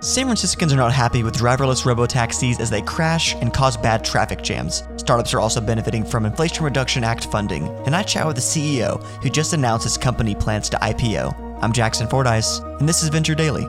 San Franciscans are not happy with driverless robotaxis as they crash and cause bad traffic jams. Startups are also benefiting from Inflation Reduction Act funding, and I chat with the CEO who just announced his company plans to IPO. I'm Jackson Fordyce, and this is Venture Daily.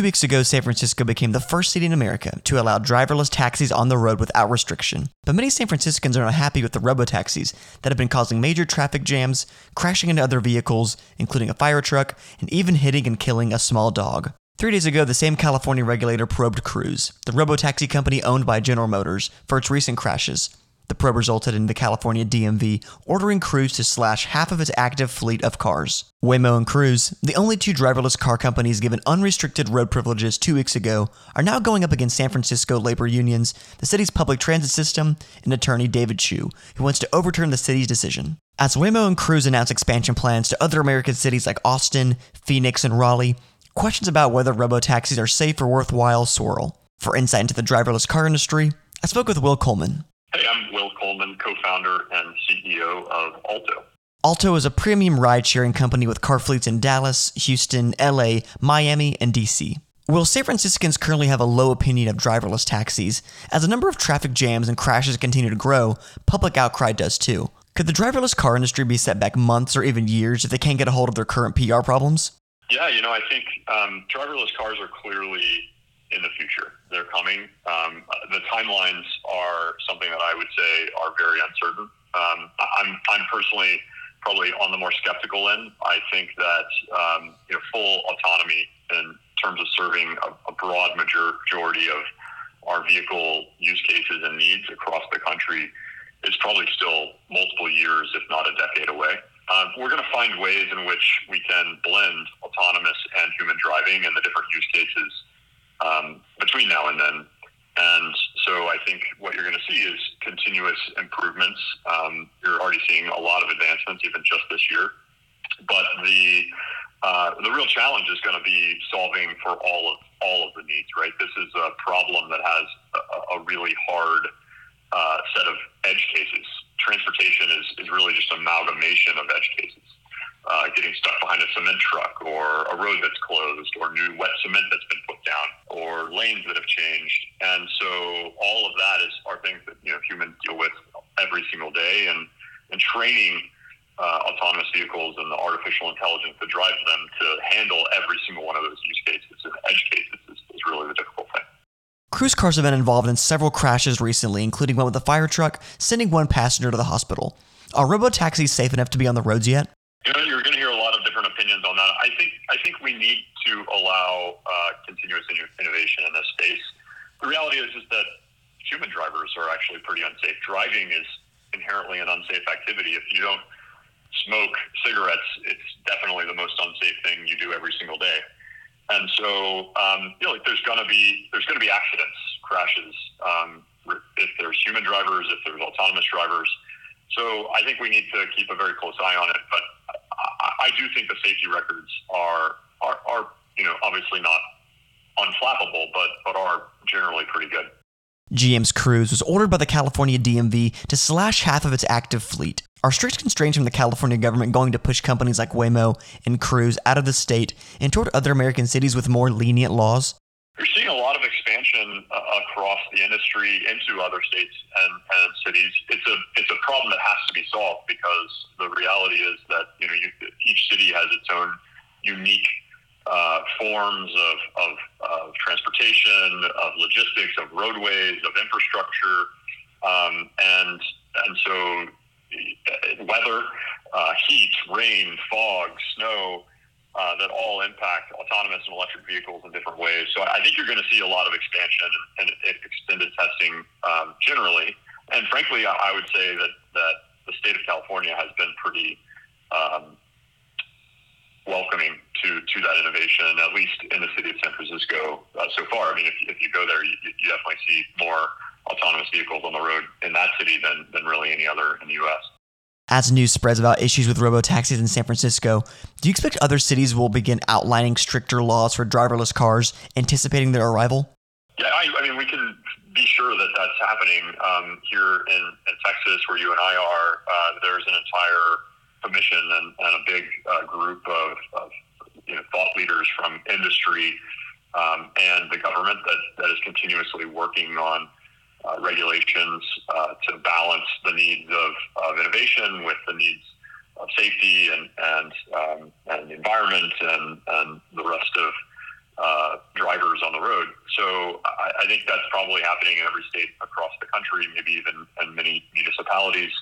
Two weeks ago, San Francisco became the first city in America to allow driverless taxis on the road without restriction. But many San Franciscans are not happy with the robo-taxis that have been causing major traffic jams, crashing into other vehicles, including a fire truck, and even hitting and killing a small dog. Three days ago, the same California regulator probed Cruise, the robo taxi company owned by General Motors, for its recent crashes. The probe resulted in the California DMV ordering Cruise to slash half of its active fleet of cars. Waymo and Cruise, the only two driverless car companies given unrestricted road privileges two weeks ago, are now going up against San Francisco labor unions, the city's public transit system, and attorney David Chiu, who wants to overturn the city's decision. As Waymo and Cruise announce expansion plans to other American cities like Austin, Phoenix, and Raleigh, questions about whether robotaxis are safe or worthwhile swirl. For insight into the driverless car industry, I spoke with Will Coleman, Hey, I'm Will Coleman, co founder and CEO of Alto. Alto is a premium ride sharing company with car fleets in Dallas, Houston, LA, Miami, and DC. Will San Franciscans currently have a low opinion of driverless taxis? As the number of traffic jams and crashes continue to grow, public outcry does too. Could the driverless car industry be set back months or even years if they can't get a hold of their current PR problems? Yeah, you know, I think um, driverless cars are clearly in the future. They're coming. Um, the timelines are something that I would say are very uncertain. Um, I'm, I'm personally probably on the more skeptical end. I think that um, you know, full autonomy in terms of serving a, a broad majority of our vehicle use cases and needs across the country is probably still multiple years, if not a decade away. Uh, we're going to find ways in which we can blend autonomous and human driving and the different use cases um, between now and then. And so I think what you're going to see is continuous improvements. Um, you're already seeing a lot of advancements, even just this year. But the uh, the real challenge is going to be solving for all of all of the needs. Right. This is a problem that has a, a really hard uh, set of edge cases. Transportation is, is really just amalgamation of edge cases uh, getting stuck behind a cement truck or a road that's closed or new wet cement that's been put down or lanes that have changed. And so all of that is are things that you know humans deal with every single day and and training uh, autonomous vehicles and the artificial intelligence that drives them to handle every single one of those use cases and edge cases is, is really the difficult thing. Cruise cars have been involved in several crashes recently, including one with a fire truck, sending one passenger to the hospital. Are robotaxis safe enough to be on the roads yet? You know, you're going to hear a lot of different opinions on that. I think I think we need to allow uh, continuous innovation in this space. The reality is is that human drivers are actually pretty unsafe. Driving is inherently an unsafe activity. If you don't smoke cigarettes, it's definitely the most unsafe thing you do every single day. And so, um, you know, like there's to be there's to be accidents, crashes. Um, if there's human drivers, if there's autonomous drivers. So I think we need to keep a very close eye on it. But I, I do think the safety records are, are, are, you know, obviously not unflappable, but, but are generally pretty good. GM's Cruise was ordered by the California DMV to slash half of its active fleet. Are strict constraints from the California government going to push companies like Waymo and Cruise out of the state and toward other American cities with more lenient laws? You're seeing a lot of expansion uh, across the industry into other states and, and cities. It's a it's a problem that has to be solved because the reality is that you know you, each city has its own unique uh, forms of, of, of, transportation, of logistics, of roadways, of infrastructure, um, and and so uh, weather, uh, heat, rain, fog, snow uh, that all impact autonomous and electric vehicles in different ways. So I think you're going to see a lot of expansion and, extended testing um, generally. And frankly, I would say that, that the state of California has been pretty um, welcoming to, to that innovation, at least in the city of San Francisco uh, so far. I mean, if, if you go there, you, you definitely see more autonomous vehicles on the road in that city than, than really any other in the U.S. As news spreads about issues with robo taxis in San Francisco, do you expect other cities will begin outlining stricter laws for driverless cars, anticipating their arrival? Yeah, I, I mean, we can be sure that that's happening um, here in, in, Texas, where you and I are. Uh, there's an entire commission and, and a big uh, group of, of you know, thought leaders from industry um, and the government that, that is continuously working on uh, regulations uh, to balance the needs of, of innovation with the needs of safety and and, um, and environment and, and the rest of uh, drivers on the road. So I, I, think that's probably happening in every state across the country, maybe even in many municipalities.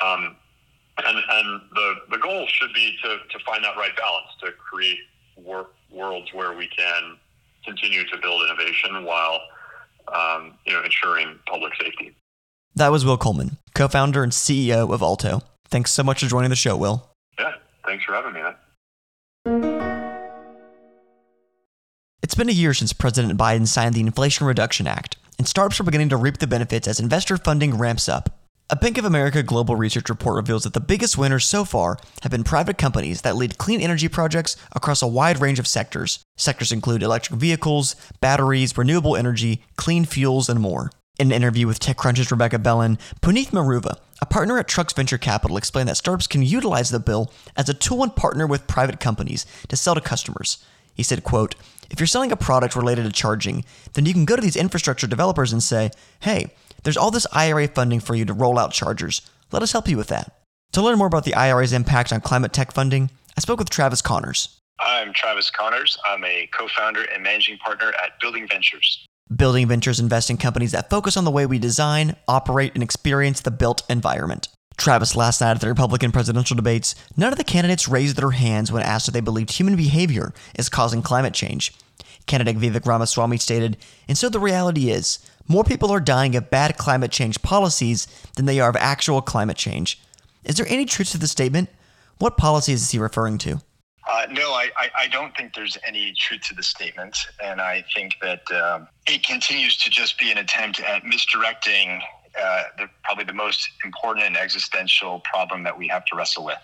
Um, and and should be to, to find that right balance, to create wor- worlds where we can continue to build innovation while um, you know ensuring public safety. That was Will Coleman, co-founder and CEO of Alto. Thanks so much for joining the show, Will. Yeah, thanks for having me. It's been a year since President Biden signed the Inflation Reduction Act, and startups are beginning to reap the benefits as investor funding ramps up. A Bank of America global research report reveals that the biggest winners so far have been private companies that lead clean energy projects across a wide range of sectors. Sectors include electric vehicles, batteries, renewable energy, clean fuels, and more. In an interview with TechCrunch's Rebecca Bellan, Puneeth Maruva, a partner at Trux Venture Capital, explained that startups can utilize the bill as a tool and partner with private companies to sell to customers. He said, quote, if you're selling a product related to charging, then you can go to these infrastructure developers and say, hey, there's all this IRA funding for you to roll out chargers. Let us help you with that. To learn more about the IRA's impact on climate tech funding, I spoke with Travis Connors. I'm Travis Connors. I'm a co founder and managing partner at Building Ventures. Building Ventures invests in companies that focus on the way we design, operate, and experience the built environment. Travis, last night at the Republican presidential debates, none of the candidates raised their hands when asked if they believed human behavior is causing climate change. Candidate Vivek Ramaswamy stated, and so the reality is, more people are dying of bad climate change policies than they are of actual climate change. Is there any truth to the statement? What policies is he referring to? Uh, no, I, I, I, don't think there's any truth to the statement. And I think that um, it continues to just be an attempt at misdirecting uh, the, probably the most important and existential problem that we have to wrestle with,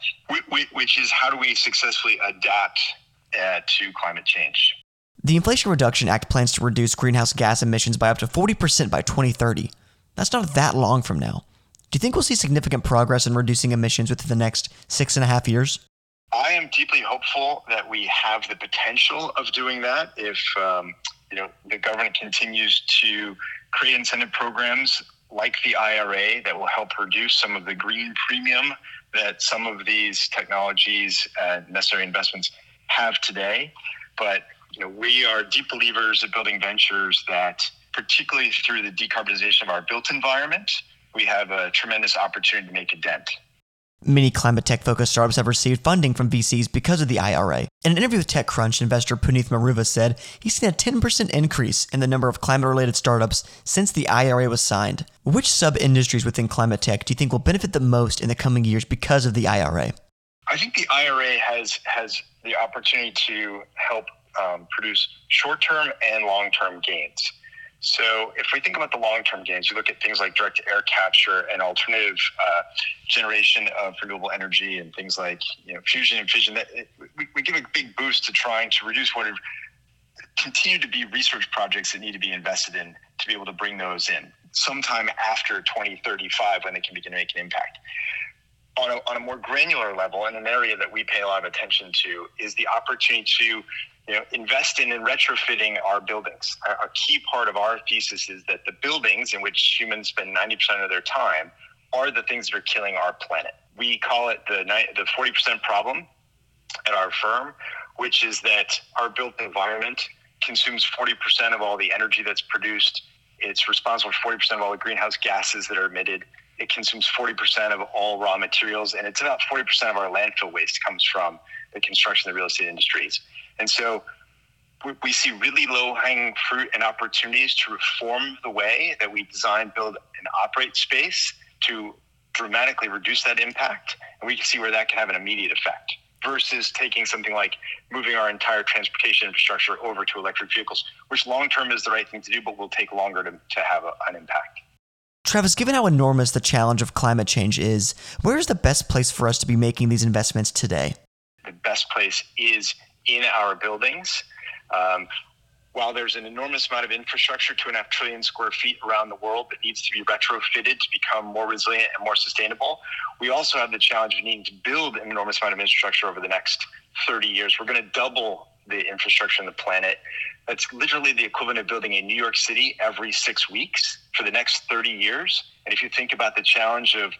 which is how do we successfully adapt uh, to climate change? The Inflation Reduction Act plans to reduce greenhouse gas emissions by up to 40% by 2030. That's not that long from now. Do you think we'll see significant progress in reducing emissions within the next six and a half years? I am deeply hopeful that we have the potential of doing that if um, you know the government continues to create incentive programs like the IRA that will help reduce some of the green premium that some of these technologies and necessary investments have today. But you know, we are deep believers of building ventures that, particularly through the decarbonization of our built environment, we have a tremendous opportunity to make a dent. Many climate tech focused startups have received funding from VCs because of the IRA. In an interview with TechCrunch, investor Puneeth Maruva said he's seen a 10% increase in the number of climate related startups since the IRA was signed. Which sub industries within climate tech do you think will benefit the most in the coming years because of the IRA? I think the IRA has has the opportunity to help um, produce short term and long term gains. So, if we think about the long term gains, you look at things like direct air capture and alternative uh, generation of renewable energy and things like you know, fusion and fission. That we, we give a big boost to trying to reduce what continue to be research projects that need to be invested in to be able to bring those in sometime after 2035 when they can begin to make an impact. On a, on a more granular level, and an area that we pay a lot of attention to, is the opportunity to you know, invest in and retrofitting our buildings. A, key part of our thesis is that the buildings in which humans spend 90% of their time are the things that are killing our planet. We call it the, the 40% problem at our firm, which is that our built environment consumes 40% of all the energy that's produced. It's responsible for 40% of all the greenhouse gases that are emitted. It consumes 40% of all raw materials, and it's about 40% of our landfill waste comes from the construction and the real estate industries. And so we see really low hanging fruit and opportunities to reform the way that we design, build, and operate space to dramatically reduce that impact. And we can see where that can have an immediate effect versus taking something like moving our entire transportation infrastructure over to electric vehicles, which long term is the right thing to do, but will take longer to, to have a, an impact. Travis, given how enormous the challenge of climate change is, where is the best place for us to be making these investments today? The best place is in our buildings. Um, while there's an enormous amount of infrastructure, two and a half trillion square feet around the world that needs to be retrofitted to become more resilient and more sustainable, we also have the challenge of needing to build an enormous amount of infrastructure over the next 30 years. We're going to double the infrastructure on the planet. That's literally the equivalent of building a New York City every six weeks for the next 30 years. And if you think about the challenge of,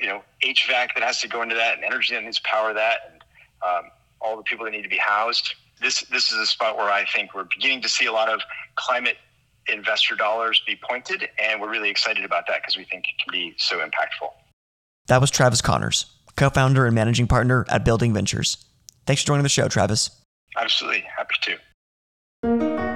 you know, HVAC that has to go into that and energy that needs to power that and um, all the people that need to be housed, this this is a spot where I think we're beginning to see a lot of climate investor dollars be pointed, and we're really excited about that because we think it can be so impactful. That was Travis Connors, co-founder and managing partner at Building Ventures. Thanks for joining the show, Travis. Absolutely, happy to.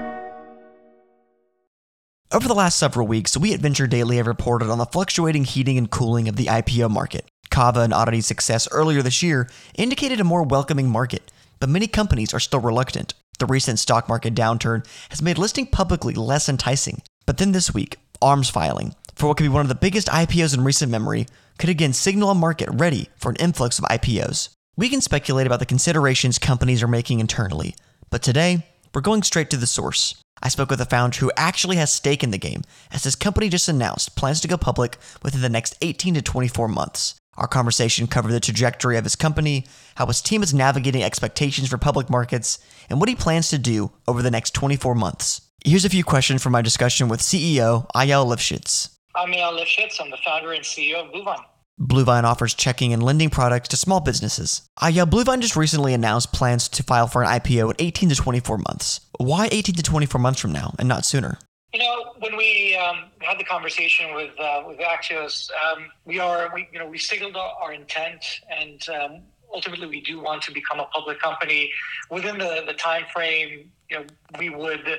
Over the last several weeks, we at Venture Daily have reported on the fluctuating heating and cooling of the IPO market. Cava and Oddity's success earlier this year indicated a more welcoming market, but many companies are still reluctant. The recent stock market downturn has made listing publicly less enticing. But then this week, ARM's filing for what could be one of the biggest IPOs in recent memory could again signal a market ready for an influx of IPOs. We can speculate about the considerations companies are making internally, but today, we're going straight to the source. I spoke with a founder who actually has stake in the game, as his company just announced plans to go public within the next 18 to 24 months. Our conversation covered the trajectory of his company, how his team is navigating expectations for public markets, and what he plans to do over the next 24 months. Here's a few questions from my discussion with CEO Eyal Lifshitz. I'm Eyal Lifshitz. I'm the founder and CEO of Bluevine. Bluevine offers checking and lending products to small businesses. Ayel, Bluevine just recently announced plans to file for an IPO in 18 to 24 months. Why 18 to 24 months from now and not sooner? You know, when we um, had the conversation with uh, with Axios, um, we are we you know we signaled our intent, and um, ultimately we do want to become a public company. Within the the time frame, you know, we would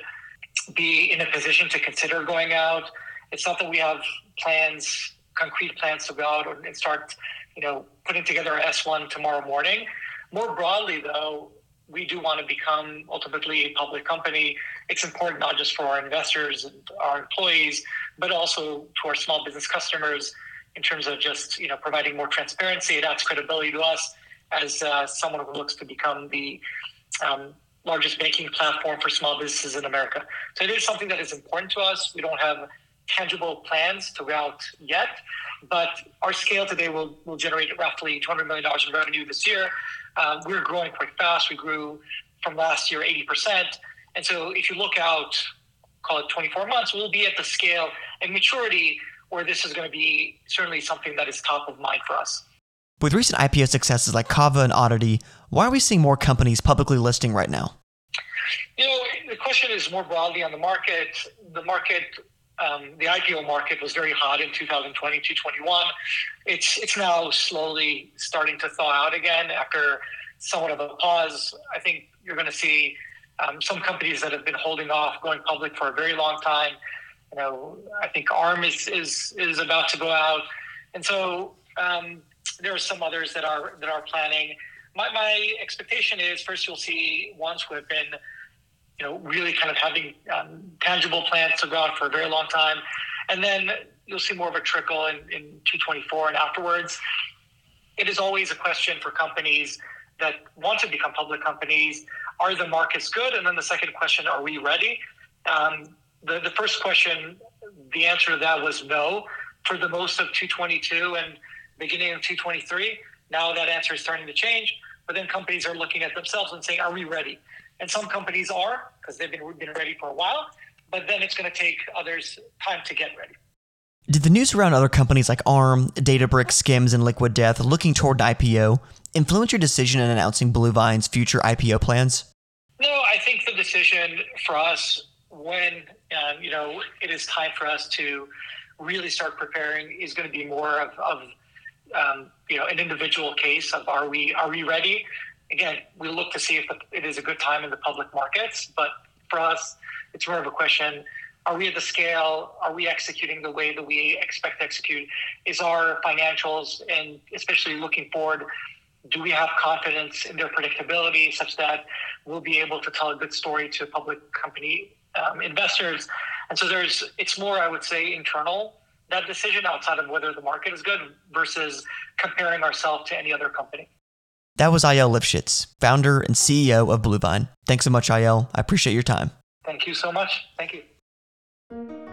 be in a position to consider going out. It's not that we have plans, concrete plans to go out and start, you know, putting together a S one tomorrow morning. More broadly, though, we do want to become ultimately a public company. It's important not just for our investors and our employees, but also to our small business customers in terms of just you know providing more transparency. It adds credibility to us as uh, someone who looks to become the um, largest banking platform for small businesses in America. So it is something that is important to us. We don't have tangible plans to out yet, but our scale today will, will generate roughly $200 million in revenue this year. Um, we're growing quite fast. We grew from last year 80%. And so if you look out, call it 24 months, we'll be at the scale and maturity where this is going to be certainly something that is top of mind for us. With recent IPO successes like Cava and Oddity, why are we seeing more companies publicly listing right now? You know, the question is more broadly on the market. The market um, the IPO market was very hot in 2020 to 21. It's it's now slowly starting to thaw out again after somewhat of a pause. I think you're going to see um, some companies that have been holding off going public for a very long time. You know, I think ARM is is is about to go out, and so um, there are some others that are that are planning. My my expectation is first you'll see ones who have been you know, really kind of having um, tangible plans to go on for a very long time. And then you'll see more of a trickle in, in 224 and afterwards. It is always a question for companies that want to become public companies. Are the markets good? And then the second question, are we ready? Um, the, the first question, the answer to that was no for the most of 222 and beginning of 223. Now that answer is starting to change, but then companies are looking at themselves and saying, are we ready? And some companies are because they've been, been ready for a while, but then it's going to take others time to get ready. Did the news around other companies like ARM, Databricks, Skims, and Liquid Death looking toward IPO influence your decision in announcing Bluevine's future IPO plans? No, I think the decision for us when um, you know it is time for us to really start preparing is going to be more of, of um, you know an individual case of are we are we ready again, we look to see if it is a good time in the public markets. But for us, it's more of a question are we at the scale? Are we executing the way that we expect to execute? Is our financials, and especially looking forward, do we have confidence in their predictability such that we'll be able to tell a good story to public company um, investors? And so there's, it's more, I would say, internal that decision outside of whether the market is good versus comparing ourselves to any other company. That was Eyal Lifshitz, founder and CEO of Bluevine. Thanks so much, Eyal. I appreciate your time. Thank you so much. Thank you.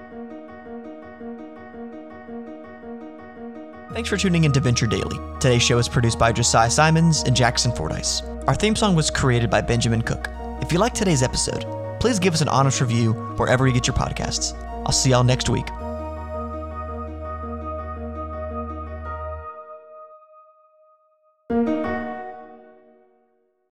Thanks for tuning in to Venture Daily. Today's show is produced by Josiah Simons and Jackson Fordyce. Our theme song was created by Benjamin Cook. If you liked today's episode, please give us an honest review wherever you get your podcasts. I'll see y'all next week.